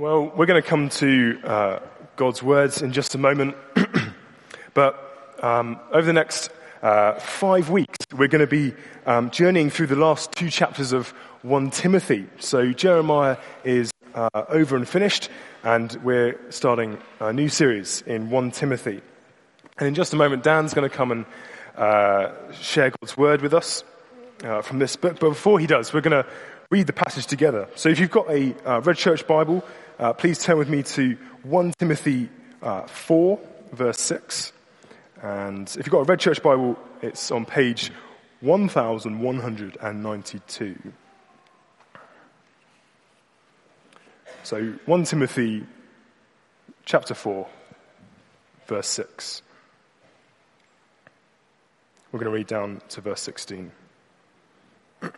Well, we're going to come to uh, God's words in just a moment. but um, over the next uh, five weeks, we're going to be um, journeying through the last two chapters of 1 Timothy. So Jeremiah is uh, over and finished, and we're starting a new series in 1 Timothy. And in just a moment, Dan's going to come and uh, share God's word with us uh, from this book. But before he does, we're going to read the passage together. So if you've got a uh, Red Church Bible, uh, please turn with me to 1 Timothy uh, 4, verse 6. And if you've got a Red Church Bible, it's on page 1192. So 1 Timothy chapter 4, verse 6. We're going to read down to verse 16.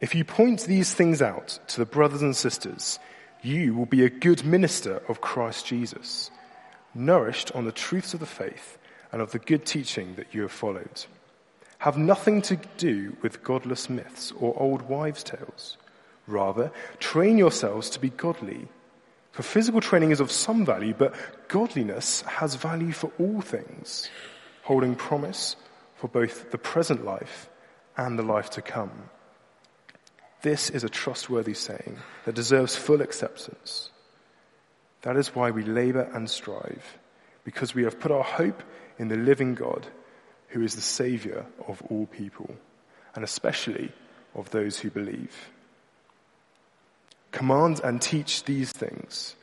If you point these things out to the brothers and sisters, you will be a good minister of Christ Jesus, nourished on the truths of the faith and of the good teaching that you have followed. Have nothing to do with godless myths or old wives' tales. Rather, train yourselves to be godly. For physical training is of some value, but godliness has value for all things, holding promise for both the present life and the life to come. This is a trustworthy saying that deserves full acceptance. That is why we labor and strive, because we have put our hope in the living God, who is the Savior of all people, and especially of those who believe. Command and teach these things.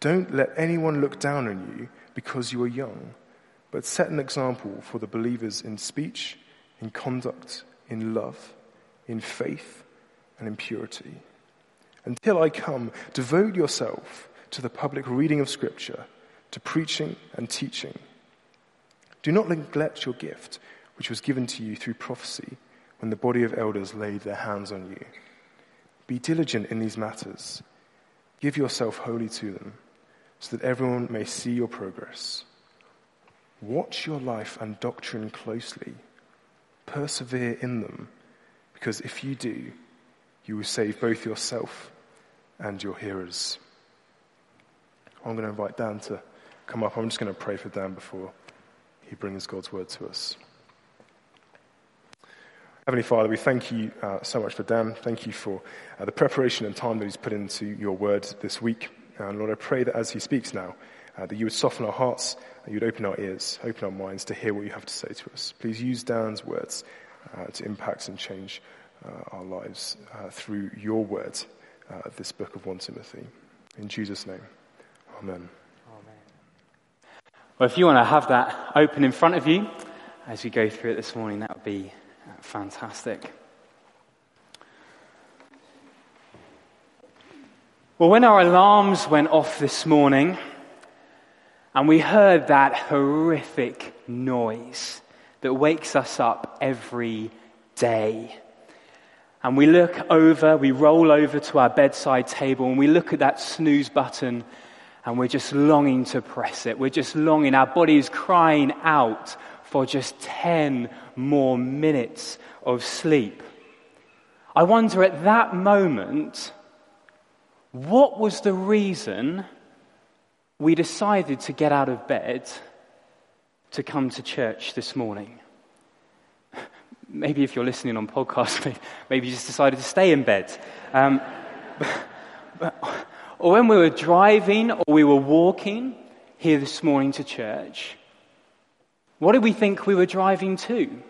Don't let anyone look down on you because you are young, but set an example for the believers in speech, in conduct, in love, in faith, and in purity. Until I come, devote yourself to the public reading of Scripture, to preaching and teaching. Do not neglect your gift, which was given to you through prophecy when the body of elders laid their hands on you. Be diligent in these matters. Give yourself wholly to them, so that everyone may see your progress. Watch your life and doctrine closely. Persevere in them, because if you do, you will save both yourself and your hearers. I'm going to invite Dan to come up. I'm just going to pray for Dan before he brings God's word to us. Heavenly Father, we thank you uh, so much for Dan. Thank you for uh, the preparation and time that he's put into your word this week. And Lord, I pray that as he speaks now, uh, that you would soften our hearts, and you would open our ears, open our minds to hear what you have to say to us. Please use Dan's words uh, to impact and change our lives uh, through your word, uh, this book of 1 Timothy. In Jesus' name, amen. Well, if you want to have that open in front of you as we go through it this morning, that would be fantastic. Well, when our alarms went off this morning and we heard that horrific noise that wakes us up every day, and we look over, we roll over to our bedside table and we look at that snooze button and we're just longing to press it. We're just longing. Our body is crying out for just 10 more minutes of sleep. I wonder at that moment, what was the reason we decided to get out of bed to come to church this morning? Maybe if you're listening on podcast, maybe you just decided to stay in bed. Um, or when we were driving or we were walking here this morning to church, what did we think we were driving to?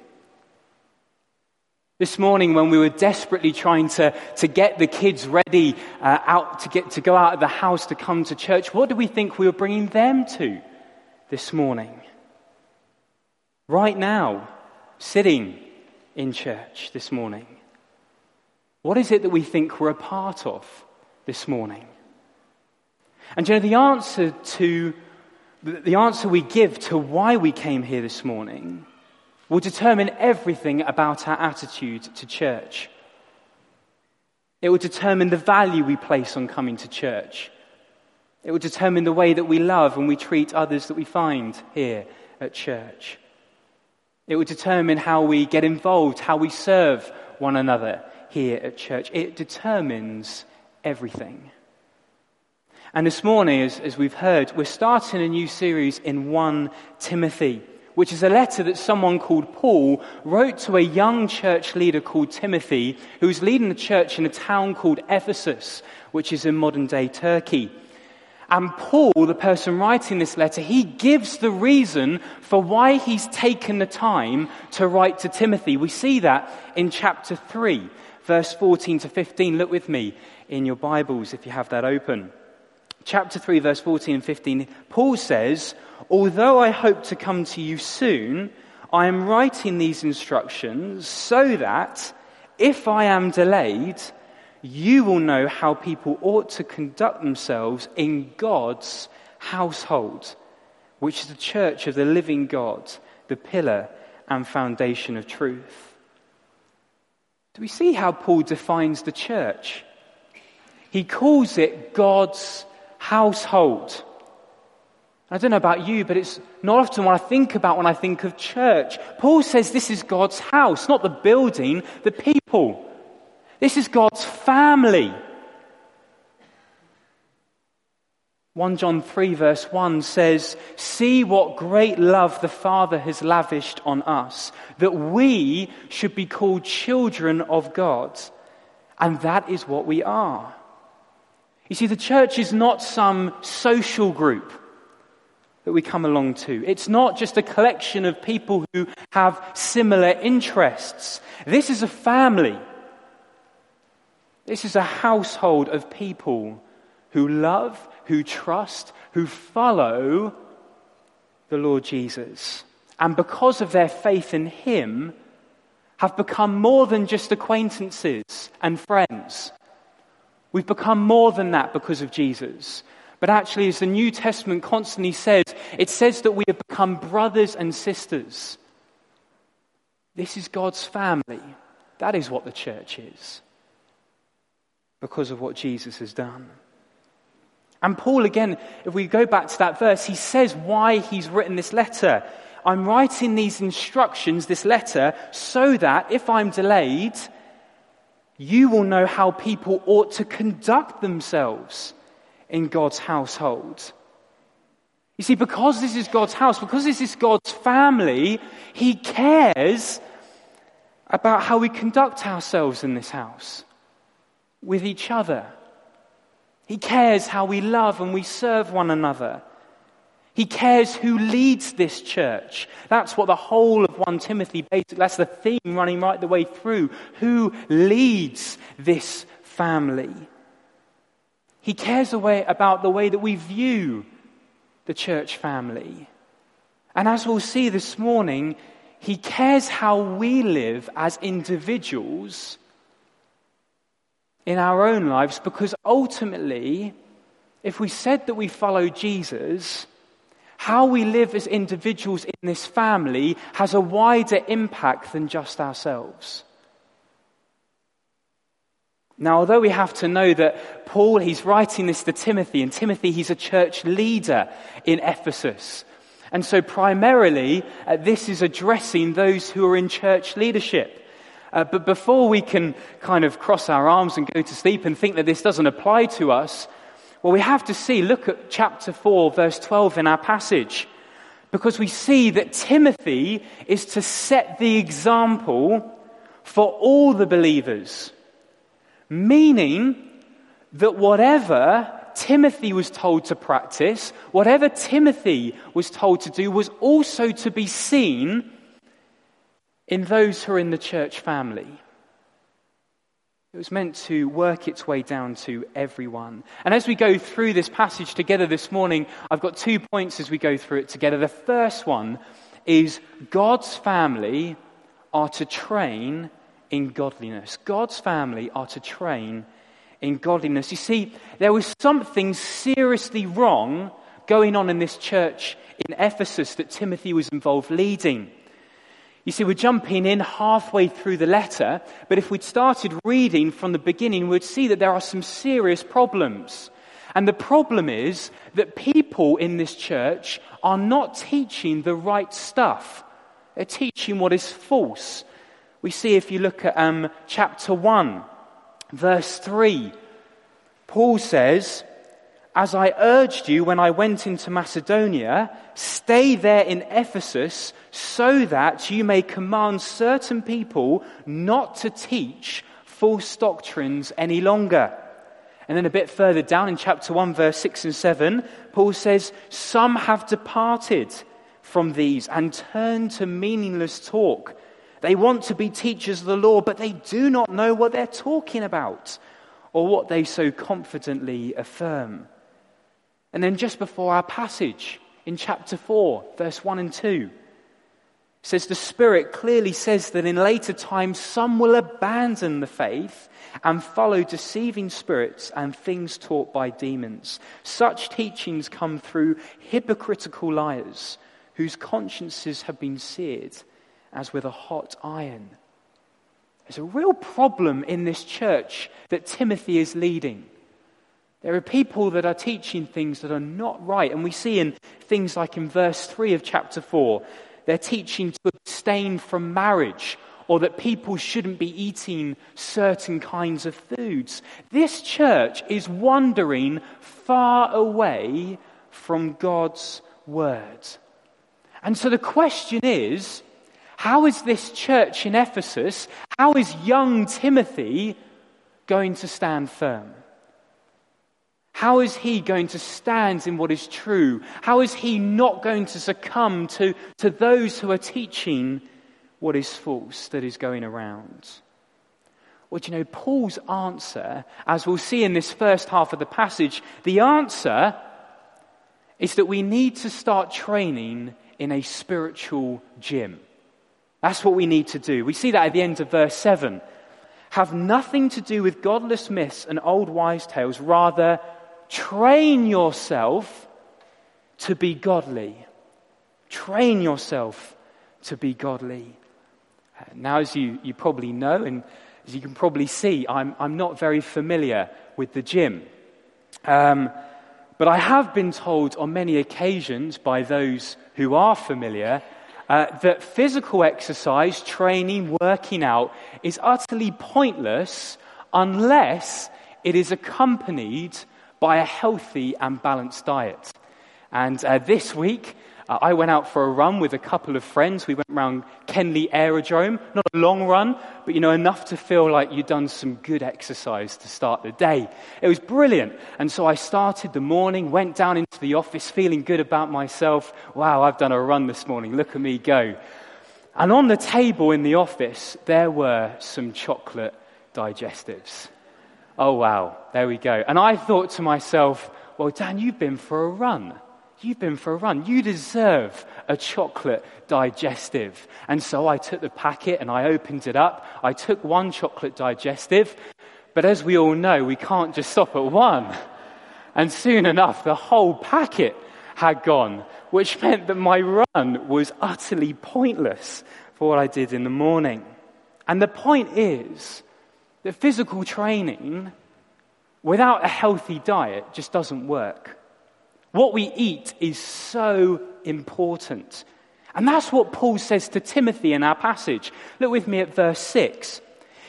This morning, when we were desperately trying to, to get the kids ready uh, out to get to go out of the house to come to church, what did we think we were bringing them to this morning? Right now, sitting in church this morning? What is it that we think we're a part of this morning? And you know, the answer to the answer we give to why we came here this morning will determine everything about our attitude to church. It will determine the value we place on coming to church. It will determine the way that we love and we treat others that we find here at church. It will determine how we get involved, how we serve one another here at church. It determines everything. And this morning, as, as we've heard, we're starting a new series in 1 Timothy, which is a letter that someone called Paul wrote to a young church leader called Timothy, who was leading the church in a town called Ephesus, which is in modern day Turkey. And Paul, the person writing this letter, he gives the reason for why he's taken the time to write to Timothy. We see that in chapter 3, verse 14 to 15. Look with me in your Bibles if you have that open. Chapter 3, verse 14 and 15. Paul says, Although I hope to come to you soon, I am writing these instructions so that if I am delayed, you will know how people ought to conduct themselves in God's household, which is the church of the living God, the pillar and foundation of truth. Do we see how Paul defines the church? He calls it God's household. I don't know about you, but it's not often what I think about when I think of church. Paul says this is God's house, not the building, the people. This is God's family. 1 John 3, verse 1 says, See what great love the Father has lavished on us, that we should be called children of God. And that is what we are. You see, the church is not some social group that we come along to. It's not just a collection of people who have similar interests. This is a family. This is a household of people who love, who trust, who follow the Lord Jesus. And because of their faith in Him, have become more than just acquaintances and friends. We've become more than that because of Jesus. But actually, as the New Testament constantly says, it says that we have become brothers and sisters. This is God's family. That is what the church is because of what Jesus has done. And Paul, again, if we go back to that verse, he says why he's written this letter. I'm writing these instructions, this letter, so that if I'm delayed, you will know how people ought to conduct themselves in God's household. You see, because this is God's house, because this is God's family, He cares about how we conduct ourselves in this house with each other. He cares how we love and we serve one another. He cares who leads this church. That's what the whole of 1 Timothy basically, that's the theme running right the way through. Who leads this family? He cares away about the way that we view the church family. And as we'll see this morning, he cares how we live as individuals in our own lives because ultimately, if we said that we follow Jesus, how we live as individuals in this family has a wider impact than just ourselves. Now, although we have to know that Paul, he's writing this to Timothy, and Timothy, he's a church leader in Ephesus. And so, primarily, uh, this is addressing those who are in church leadership. Uh, but before we can kind of cross our arms and go to sleep and think that this doesn't apply to us, well, we have to see, look at chapter 4, verse 12 in our passage, because we see that Timothy is to set the example for all the believers, meaning that whatever Timothy was told to practice, whatever Timothy was told to do, was also to be seen in those who are in the church family. It was meant to work its way down to everyone. And as we go through this passage together this morning, I've got two points as we go through it together. The first one is God's family are to train in godliness. God's family are to train in godliness. You see, there was something seriously wrong going on in this church in Ephesus that Timothy was involved leading. You see, we're jumping in halfway through the letter, but if we'd started reading from the beginning, we'd see that there are some serious problems. And the problem is that people in this church are not teaching the right stuff. They're teaching what is false, We see if you look at um, chapter 1, verse 3, Paul says, As I urged you when I went into Macedonia, stay there in Ephesus so that you may command certain people not to teach false doctrines any longer. And then a bit further down in chapter 1, verse 6 and 7, Paul says, Some have departed from these and turned to meaningless talk. They want to be teachers of the law, but they do not know what they're talking about or what they so confidently affirm. And then just before our passage in chapter 4, verse 1 and 2, says the Spirit clearly says that in later times some will abandon the faith and follow deceiving spirits and things taught by demons. Such teachings come through hypocritical liars whose consciences have been seared as with a hot iron. There's a real problem in this church that Timothy is leading. There are people that are teaching things that are not right. And we see in things like in verse 3 of chapter 4, they're teaching to abstain from marriage or that people shouldn't be eating certain kinds of foods. This church is wandering far away from God's word. And so the question is how is this church in Ephesus, how is young Timothy going to stand firm? How is he going to stand in what is true? How is he not going to succumb to, to those who are teaching what is false that is going around? Well, do you know, Paul's answer, as we'll see in this first half of the passage, the answer is that we need to start training in a spiritual gym. That's what we need to do. We see that at the end of verse 7. Have nothing to do with godless myths and old wise tales. Rather, train yourself to be godly. Train yourself to be godly. Now, as you, you probably know, and as you can probably see, I'm, I'm not very familiar with the gym. Um, but I have been told on many occasions by those who are familiar uh, that physical exercise, training, working out is utterly pointless unless it is accompanied by a healthy and balanced diet. And uh, this week, uh, I went out for a run with a couple of friends. We went around Kenley Aerodrome. Not a long run, but you know, enough to feel like you'd done some good exercise to start the day. It was brilliant. And so I started the morning, went down into the office feeling good about myself. Wow, I've done a run this morning. Look at me go. And on the table in the office, there were some chocolate digestives. Oh, wow, there we go. And I thought to myself, well, Dan, you've been for a run. You've been for a run. You deserve a chocolate digestive. And so I took the packet and I opened it up. I took one chocolate digestive. But as we all know, we can't just stop at one. And soon enough, the whole packet had gone, which meant that my run was utterly pointless for what I did in the morning. And the point is that physical training without a healthy diet just doesn't work. What we eat is so important. And that's what Paul says to Timothy in our passage. Look with me at verse 6.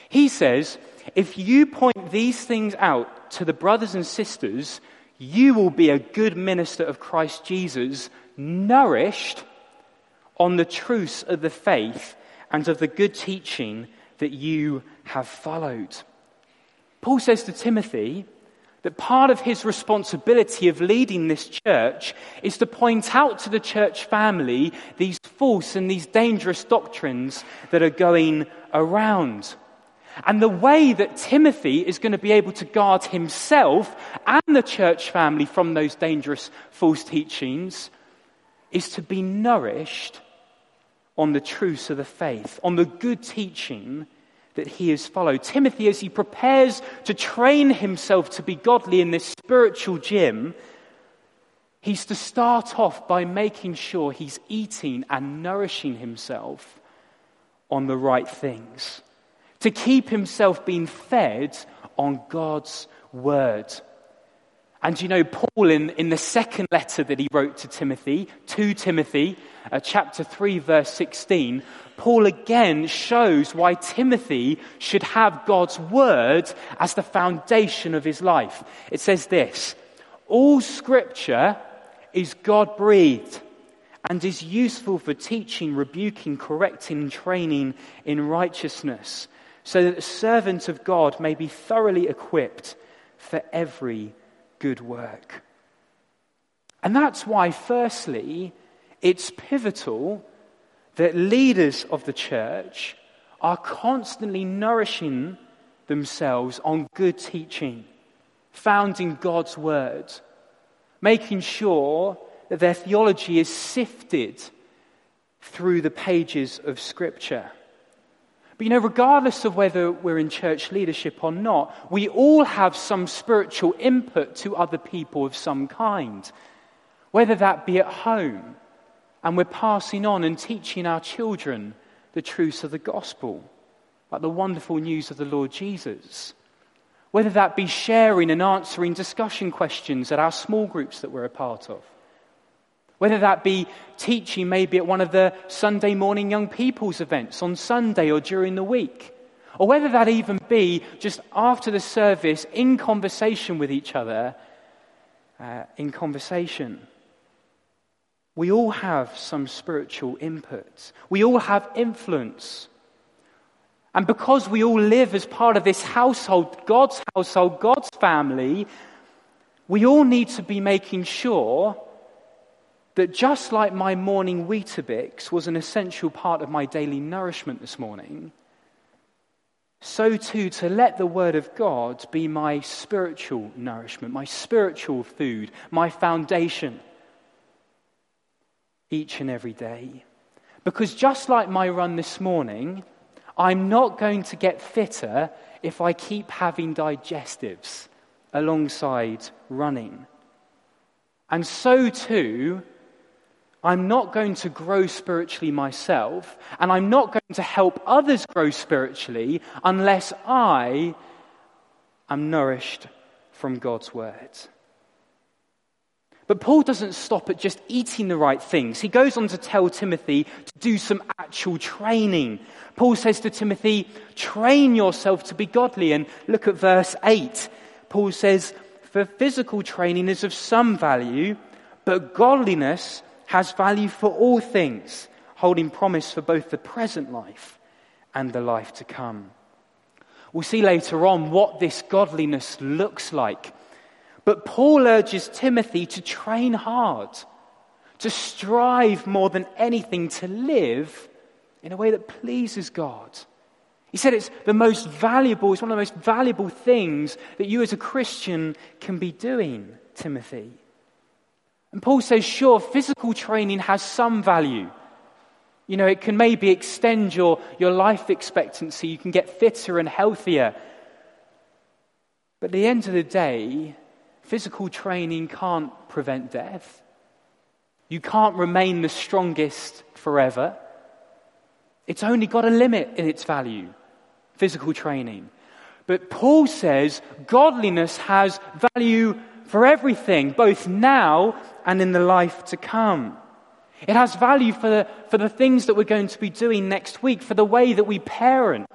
He says, If you point these things out to the brothers and sisters, you will be a good minister of Christ Jesus, nourished on the truths of the faith and of the good teaching that you have followed. Paul says to Timothy, that part of his responsibility of leading this church is to point out to the church family these false and these dangerous doctrines that are going around. And the way that Timothy is going to be able to guard himself and the church family from those dangerous false teachings is to be nourished on the truths of the faith, on the good teaching that he has followed. Timothy, as he prepares to train himself to be godly in this spiritual gym, he's to start off by making sure he's eating and nourishing himself on the right things, to keep himself being fed on God's word. And you know, Paul, in, in the second letter that he wrote to Timothy, 2 Timothy, uh, chapter 3, verse 16, Paul again shows why Timothy should have God's word as the foundation of his life. It says this All scripture is God breathed and is useful for teaching, rebuking, correcting, and training in righteousness, so that the servant of God may be thoroughly equipped for every good work. And that's why, firstly, it's pivotal that leaders of the church are constantly nourishing themselves on good teaching found in God's Word, making sure that their theology is sifted through the pages of Scripture. But you know, regardless of whether we're in church leadership or not, we all have some spiritual input to other people of some kind. Whether that be at home, and we're passing on and teaching our children the truths of the gospel, like the wonderful news of the Lord Jesus. Whether that be sharing and answering discussion questions at our small groups that we're a part of. Whether that be teaching maybe at one of the Sunday morning young people's events on Sunday or during the week. Or whether that even be just after the service in conversation with each other, uh, in conversation. We all have some spiritual input. We all have influence. And because we all live as part of this household, God's household, God's family, we all need to be making sure that just like my morning Weetabix was an essential part of my daily nourishment this morning, so too to let the Word of God be my spiritual nourishment, my spiritual food, my foundation each and every day. Because just like my run this morning, I'm not going to get fitter if I keep having digestives alongside running. And so too, I'm not going to grow spiritually myself, and I'm not going to help others grow spiritually unless I am nourished from God's word. But Paul doesn't stop at just eating the right things. He goes on to tell Timothy to do some actual training. Paul says to Timothy, train yourself to be godly. And look at verse 8. Paul says, For physical training is of some value, but godliness has value for all things, holding promise for both the present life and the life to come. We'll see later on what this godliness looks like. But Paul urges Timothy to train hard, to strive more than anything to live in a way that pleases God. He said it's the most valuable, it's one of the most valuable things that you as a Christian can be doing, Timothy. And Paul says, sure, physical training has some value. You know, it can maybe extend your, your life expectancy. You can get fitter and healthier. But at the end of the day, Physical training can't prevent death. You can't remain the strongest forever. It's only got a limit in its value, physical training. But Paul says godliness has value for everything, both now and in the life to come. It has value for the, for the things that we're going to be doing next week, for the way that we parent,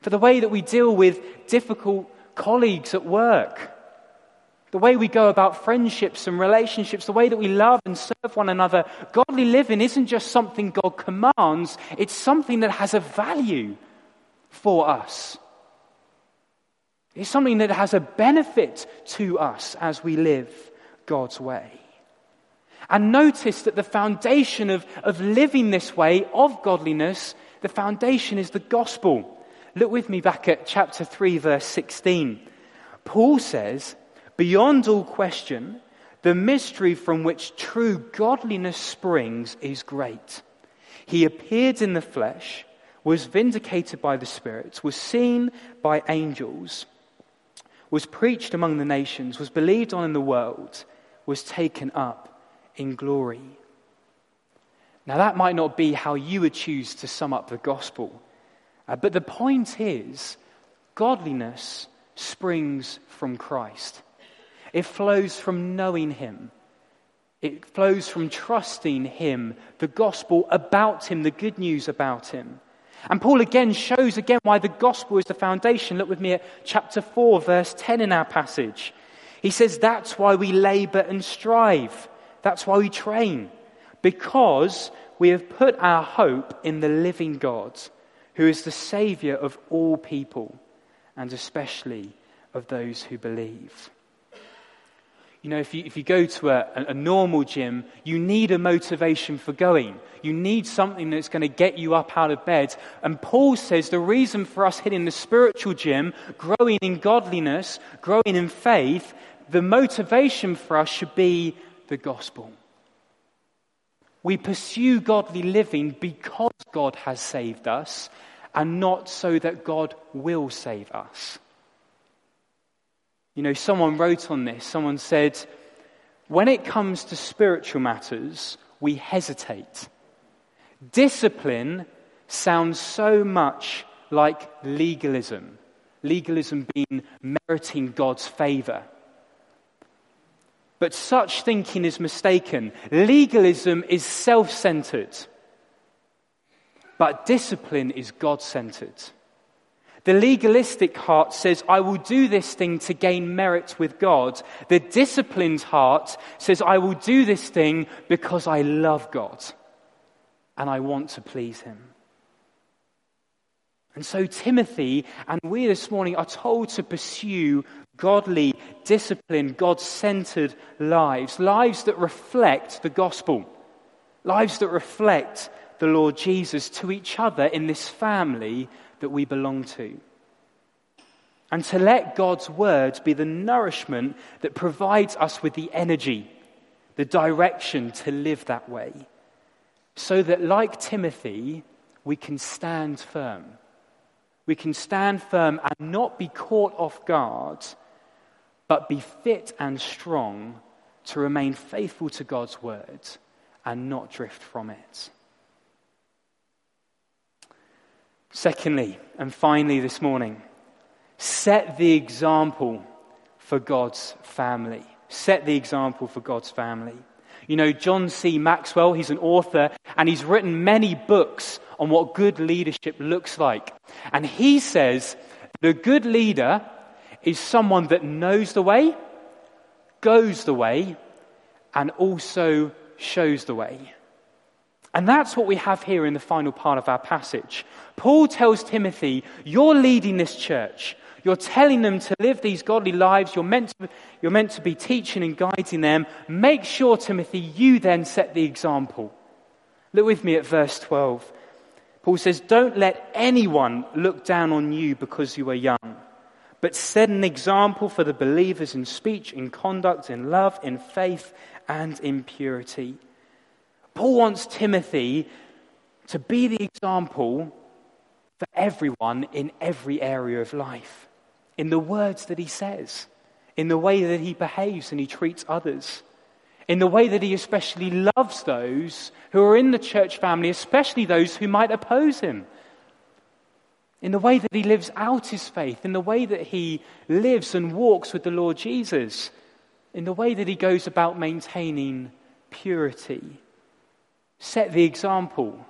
for the way that we deal with difficult colleagues at work, the way we go about friendships and relationships, the way that we love and serve one another. Godly living isn't just something God commands, it's something that has a value for us. It's something that has a benefit to us as we live God's way. And notice that the foundation of, of living this way, of godliness, the foundation is the gospel. Look with me back at chapter 3, verse 16. Paul says, Beyond all question, the mystery from which true godliness springs is great. He appeared in the flesh, was vindicated by the spirits, was seen by angels, was preached among the nations, was believed on in the world, was taken up in glory. Now, that might not be how you would choose to sum up the gospel, uh, but the point is godliness springs from Christ. It flows from knowing Him. It flows from trusting Him, the gospel about Him, the good news about Him. And Paul again shows again why the gospel is the foundation. Look with me at chapter 4, verse 10 in our passage. He says, That's why we labor and strive. That's why we train. Because we have put our hope in the living God, who is the Savior of all people, and especially of those who believe. You know, if you, if you go to a, a normal gym, you need a motivation for going. You need something that's going to get you up out of bed. And Paul says the reason for us hitting the spiritual gym, growing in godliness, growing in faith, the motivation for us should be the gospel. We pursue godly living because God has saved us and not so that God will save us. You know, someone wrote on this, someone said, when it comes to spiritual matters, we hesitate. Discipline sounds so much like legalism. Legalism being meriting God's favor. But such thinking is mistaken. Legalism is self centered, but discipline is God centered. The legalistic heart says, I will do this thing to gain merit with God. The disciplined heart says, I will do this thing because I love God and I want to please Him. And so, Timothy and we this morning are told to pursue godly, disciplined, God centered lives, lives that reflect the gospel, lives that reflect the Lord Jesus to each other in this family that we belong to. And to let God's word be the nourishment that provides us with the energy, the direction to live that way. So that, like Timothy, we can stand firm. We can stand firm and not be caught off guard, but be fit and strong to remain faithful to God's word and not drift from it. Secondly, and finally this morning, set the example for God's family. Set the example for God's family. You know, John C. Maxwell, he's an author, and he's written many books on what good leadership looks like. And he says the good leader is someone that knows the way, goes the way, and also shows the way. And that's what we have here in the final part of our passage. Paul tells Timothy, You're leading this church. You're telling them to live these godly lives. You're meant, to, you're meant to be teaching and guiding them. Make sure, Timothy, you then set the example. Look with me at verse 12. Paul says, Don't let anyone look down on you because you are young, but set an example for the believers in speech, in conduct, in love, in faith, and in purity. Paul wants Timothy to be the example for everyone in every area of life, in the words that he says, in the way that he behaves and he treats others, in the way that he especially loves those who are in the church family, especially those who might oppose him. In the way that he lives out his faith, in the way that he lives and walks with the Lord Jesus, in the way that he goes about maintaining purity set the example.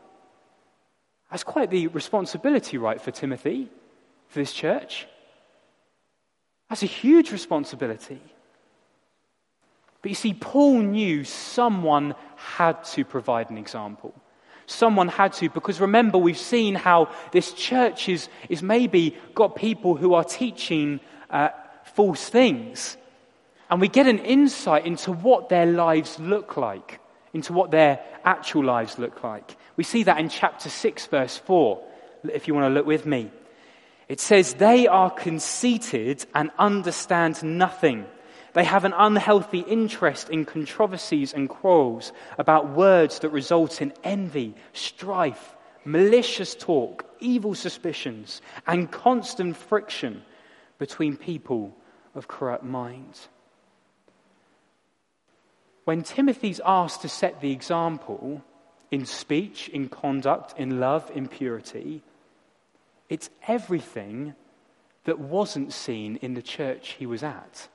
That's quite the responsibility, right, for Timothy, for this church. That's a huge responsibility. But you see, Paul knew someone had to provide an example. Someone had to, because remember, we've seen how this church is, is maybe got people who are teaching uh, false things. And we get an insight into what their lives look like into what their actual lives look like. We see that in chapter 6, verse 4, if you want to look with me. It says, They are conceited and understand nothing. They have an unhealthy interest in controversies and quarrels about words that result in envy, strife, malicious talk, evil suspicions, and constant friction between people of corrupt minds. When Timothy's asked to set the example in speech, in conduct, in love, in purity, it's everything that wasn't seen in the church he was at.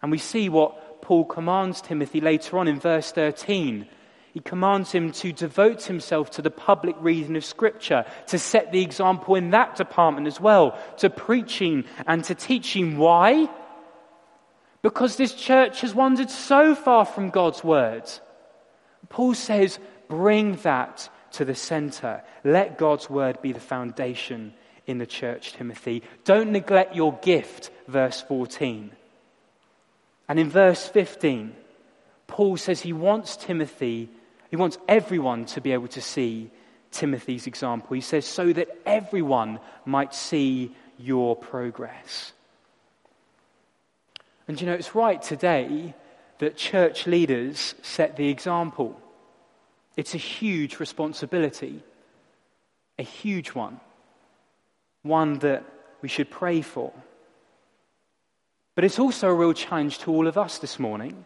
And we see what Paul commands Timothy later on in verse 13. He commands him to devote himself to the public reading of Scripture, to set the example in that department as well, to preaching and to teaching. Why? Because this church has wandered so far from God's word. Paul says, bring that to the center. Let God's word be the foundation in the church, Timothy. Don't neglect your gift, verse 14. And in verse 15, Paul says he wants Timothy, he wants everyone to be able to see Timothy's example. He says, so that everyone might see your progress. And you know, it's right today that church leaders set the example. It's a huge responsibility, a huge one, one that we should pray for. But it's also a real challenge to all of us this morning.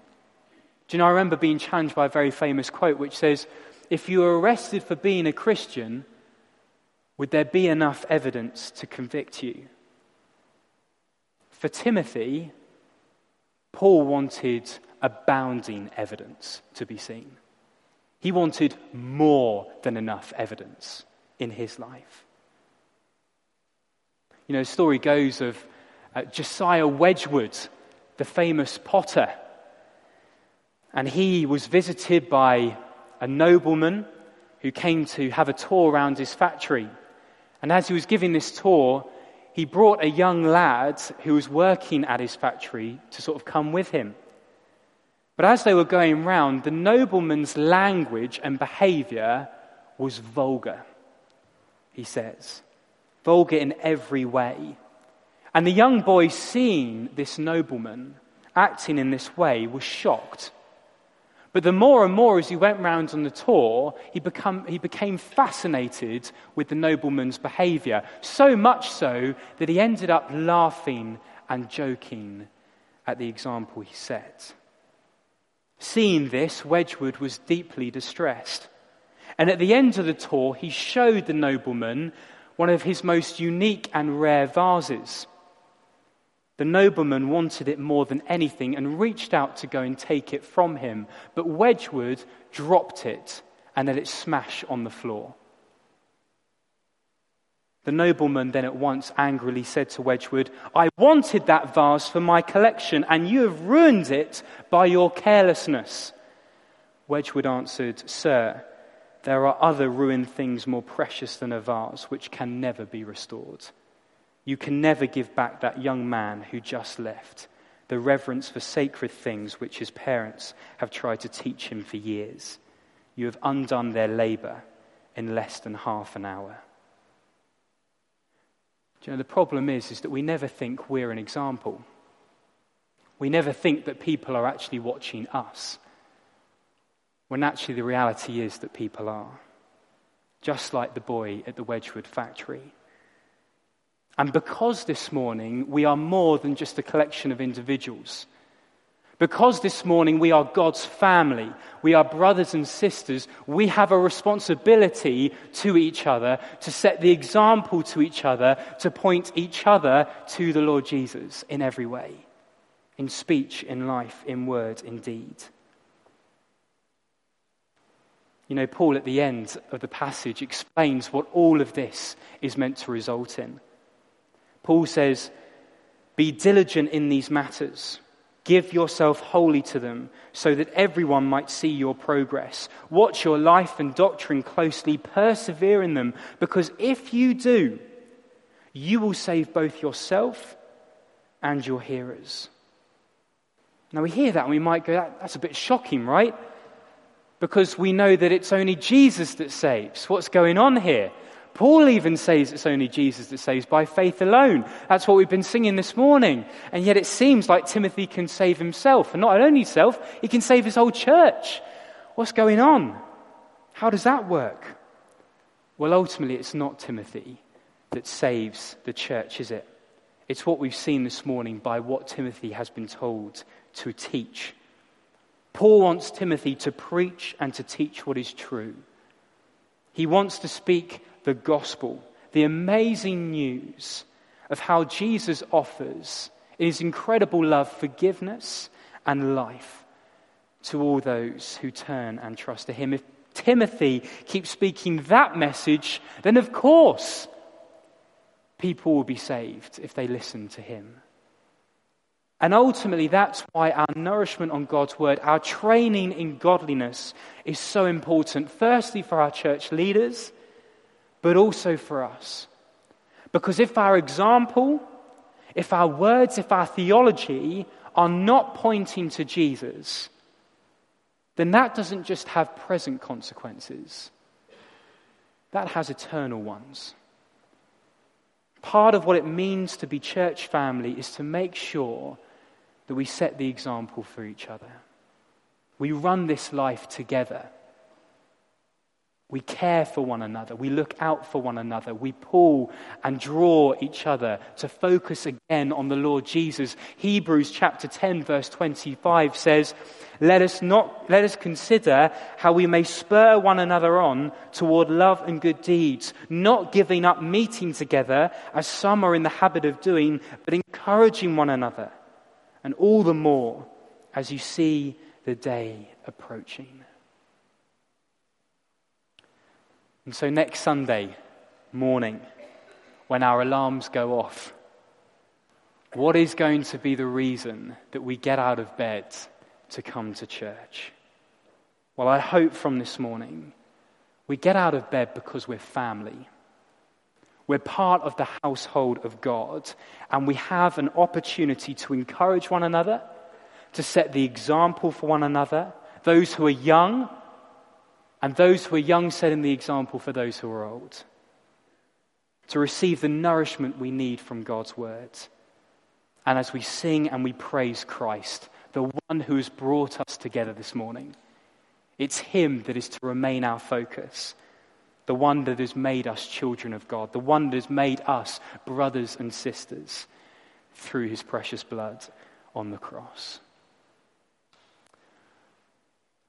Do you know, I remember being challenged by a very famous quote which says, If you were arrested for being a Christian, would there be enough evidence to convict you? For Timothy, Paul wanted abounding evidence to be seen. He wanted more than enough evidence in his life. You know, the story goes of uh, Josiah Wedgwood, the famous potter. And he was visited by a nobleman who came to have a tour around his factory. And as he was giving this tour, he brought a young lad who was working at his factory to sort of come with him. But as they were going round, the nobleman's language and behavior was vulgar, he says. Vulgar in every way. And the young boy, seeing this nobleman acting in this way, was shocked. But the more and more as he went round on the tour, he, become, he became fascinated with the nobleman's behavior. So much so that he ended up laughing and joking at the example he set. Seeing this, Wedgwood was deeply distressed. And at the end of the tour, he showed the nobleman one of his most unique and rare vases. The nobleman wanted it more than anything and reached out to go and take it from him, but Wedgwood dropped it and let it smash on the floor. The nobleman then at once angrily said to Wedgwood, I wanted that vase for my collection, and you have ruined it by your carelessness. Wedgwood answered, Sir, there are other ruined things more precious than a vase, which can never be restored. You can never give back that young man who just left the reverence for sacred things which his parents have tried to teach him for years. You have undone their labor in less than half an hour. Do you know, the problem is, is that we never think we're an example. We never think that people are actually watching us, when actually the reality is that people are. Just like the boy at the Wedgwood factory. And because this morning we are more than just a collection of individuals, because this morning we are God's family, we are brothers and sisters, we have a responsibility to each other to set the example to each other, to point each other to the Lord Jesus in every way in speech, in life, in word, in deed. You know, Paul at the end of the passage explains what all of this is meant to result in. Paul says, Be diligent in these matters. Give yourself wholly to them so that everyone might see your progress. Watch your life and doctrine closely. Persevere in them because if you do, you will save both yourself and your hearers. Now we hear that and we might go, that's a bit shocking, right? Because we know that it's only Jesus that saves. What's going on here? Paul even says it's only Jesus that saves by faith alone. That's what we've been singing this morning. And yet it seems like Timothy can save himself. And not only himself, he can save his whole church. What's going on? How does that work? Well, ultimately, it's not Timothy that saves the church, is it? It's what we've seen this morning by what Timothy has been told to teach. Paul wants Timothy to preach and to teach what is true. He wants to speak the gospel, the amazing news of how Jesus offers his incredible love, forgiveness, and life to all those who turn and trust to him. If Timothy keeps speaking that message, then of course people will be saved if they listen to him. And ultimately, that's why our nourishment on God's word, our training in godliness is so important. Firstly, for our church leaders, but also for us. Because if our example, if our words, if our theology are not pointing to Jesus, then that doesn't just have present consequences, that has eternal ones. Part of what it means to be church family is to make sure that we set the example for each other. We run this life together. We care for one another. We look out for one another. We pull and draw each other to focus again on the Lord Jesus. Hebrews chapter 10 verse 25 says, let us not, let us consider how we may spur one another on toward love and good deeds, not giving up meeting together as some are in the habit of doing, but encouraging one another and all the more as you see the day approaching. And so, next Sunday morning, when our alarms go off, what is going to be the reason that we get out of bed to come to church? Well, I hope from this morning we get out of bed because we're family. We're part of the household of God, and we have an opportunity to encourage one another, to set the example for one another. Those who are young, and those who are young setting the example for those who are old. To receive the nourishment we need from God's words. And as we sing and we praise Christ, the one who has brought us together this morning, it's Him that is to remain our focus the one that has made us children of God, the one that has made us brothers and sisters through his precious blood on the cross.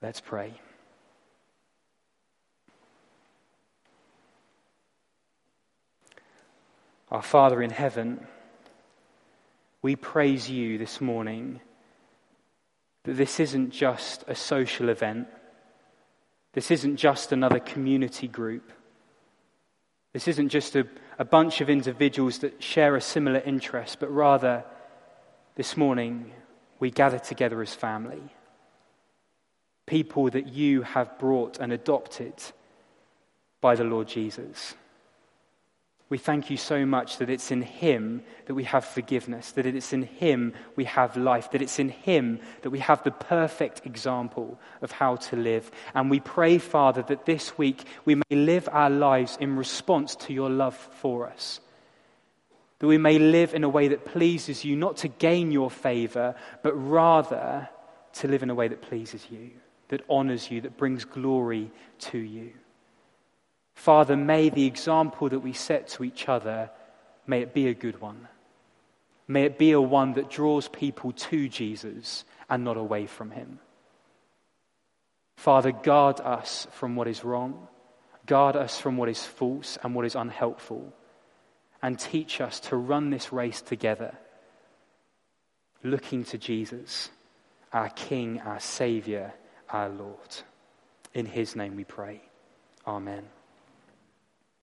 Let's pray. Our Father in heaven, we praise you this morning that this isn't just a social event this isn't just another community group. This isn't just a, a bunch of individuals that share a similar interest, but rather, this morning, we gather together as family. People that you have brought and adopted by the Lord Jesus. We thank you so much that it's in Him that we have forgiveness, that it's in Him we have life, that it's in Him that we have the perfect example of how to live. And we pray, Father, that this week we may live our lives in response to your love for us. That we may live in a way that pleases you, not to gain your favor, but rather to live in a way that pleases you, that honors you, that brings glory to you. Father, may the example that we set to each other, may it be a good one. May it be a one that draws people to Jesus and not away from him. Father, guard us from what is wrong, guard us from what is false and what is unhelpful, and teach us to run this race together, looking to Jesus, our King, our Savior, our Lord. In his name we pray. Amen.